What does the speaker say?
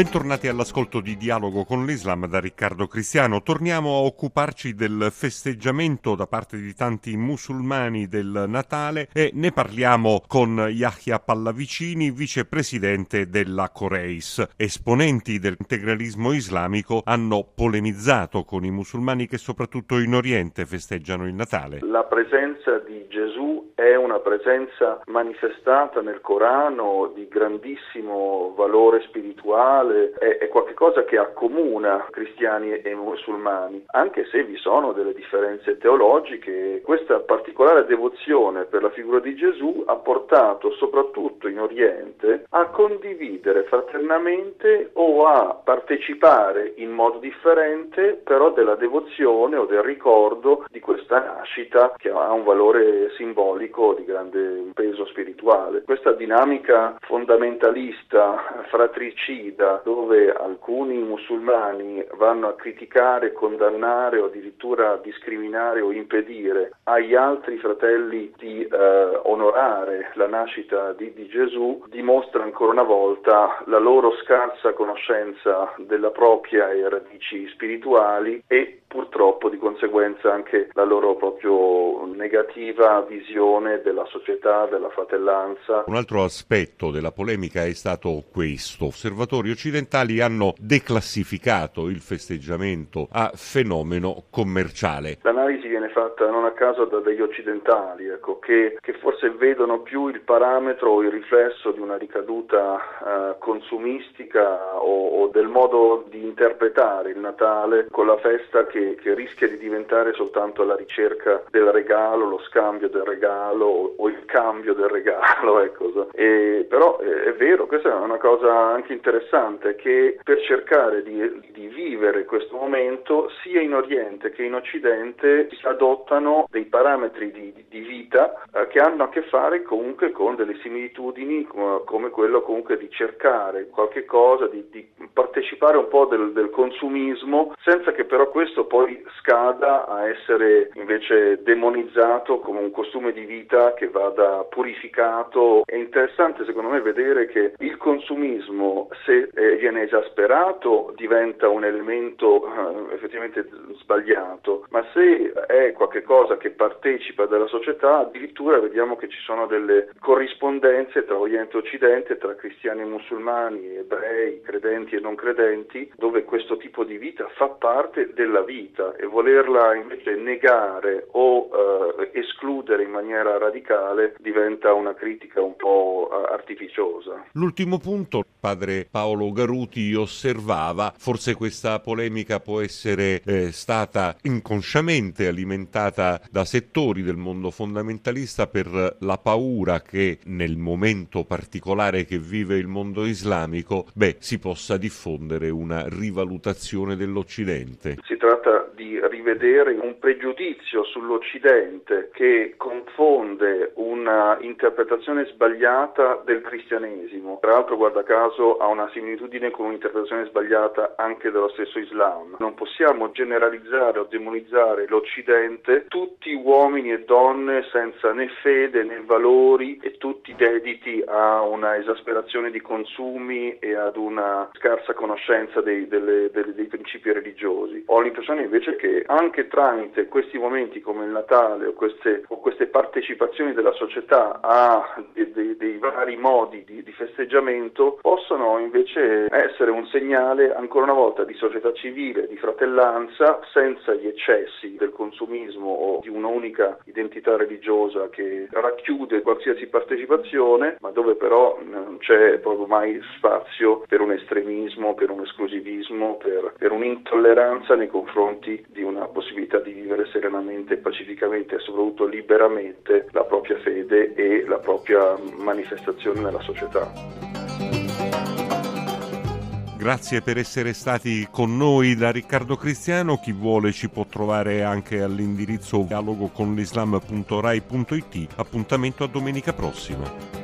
Bentornati all'ascolto di Dialogo con l'Islam da Riccardo Cristiano. Torniamo a occuparci del festeggiamento da parte di tanti musulmani del Natale e ne parliamo con Yahya Pallavicini, vicepresidente della Coreis. Esponenti dell'integralismo islamico hanno polemizzato con i musulmani che soprattutto in Oriente festeggiano il Natale. La presenza di Gesù è una presenza manifestata nel Corano di grandissimo valore spirituale è, è qualcosa che accomuna cristiani e musulmani, anche se vi sono delle differenze teologiche. Questa particolare devozione per la figura di Gesù ha portato soprattutto in Oriente a condividere fraternamente o a partecipare in modo differente però della devozione o del ricordo di questa nascita che ha un valore simbolico di grande peso spirituale. Questa dinamica fondamentalista, fratricida, dove alcuni musulmani vanno a criticare, condannare o addirittura discriminare o impedire agli altri fratelli di eh, onorare la nascita di, di Gesù, dimostra ancora una volta la loro scarsa conoscenza della propria e radici spirituali e purtroppo di conseguenza anche la loro proprio negativa visione della società, della fratellanza. Un altro aspetto della polemica è stato questo. Osservatori occidentali hanno declassificato il festeggiamento a fenomeno commerciale. L'analisi viene fatta non a caso da degli occidentali, ecco, che, che, forse vedono più il parametro o il riflesso di una ricaduta uh, consumistica o, o del modo di interpretare il Natale con la festa che che, rischia di diventare soltanto la ricerca del regalo, lo scambio del regalo o il cambio del regalo. Ecco. E, però è, vero, questa è una cosa anche interessante, che per cercare di, di vivere questo momento sia in Oriente che in Occidente si adottano dei parametri di, di vita eh, che hanno a che fare comunque con delle similitudini come, quello comunque di cercare qualche cosa, di, di partecipare un po' del, del consumismo senza che però questo poi scada a essere invece demonizzato come un costume di vita che vada purificato. È interessante secondo me vedere che il consumismo se eh, viene esasperato diventa un elemento eh, effettivamente sbagliato, ma se è qualcosa che partecipa della società addirittura vediamo che ci sono delle corrispondenze tra Oriente e Occidente, tra cristiani e musulmani, ebrei, credenti e non credenti, dove questo tipo di vita fa parte della vita e volerla invece negare o eh, escludere in maniera radicale diventa una critica un po' artificiosa. L'ultimo punto, padre Paolo Garuti osservava, forse questa polemica può essere eh, stata inconsciamente alimentata da settori del mondo fondamentalista per la paura che nel momento particolare che vive il mondo islamico, beh, si possa diffondere una rivalutazione dell'Occidente. Si tratta di rivedere un pregiudizio sull'Occidente che confonde una interpretazione sbagliata del cristianesimo. Tra l'altro, guarda caso, ha una similitudine con un'interpretazione sbagliata anche dello stesso Islam. Non possiamo generalizzare o demonizzare l'Occidente, tutti uomini e donne senza né fede né valori e tutti dediti a una esasperazione di consumi e ad una scarsa conoscenza dei, delle, delle, dei principi religiosi. Ho l'impressione impressione invece che anche tramite questi momenti come il Natale o queste, o queste partecipazioni della società a dei, dei, dei vari modi di, di, festeggiamento possono invece essere un segnale ancora una volta di società civile, di fratellanza, senza gli eccessi del consumismo o di un'unica identità religiosa che racchiude qualsiasi partecipazione, ma dove però non c'è proprio mai spazio per un estremismo, per un esclusivismo, per, per un'intolleranza nei confronti di una possibilità di vivere serenamente, pacificamente e soprattutto liberamente la propria fede e la propria manifestazione nella società. Grazie per essere stati con noi da Riccardo Cristiano. Chi vuole ci può trovare anche all'indirizzo dialogoconlislam.rai.it. Appuntamento a domenica prossima.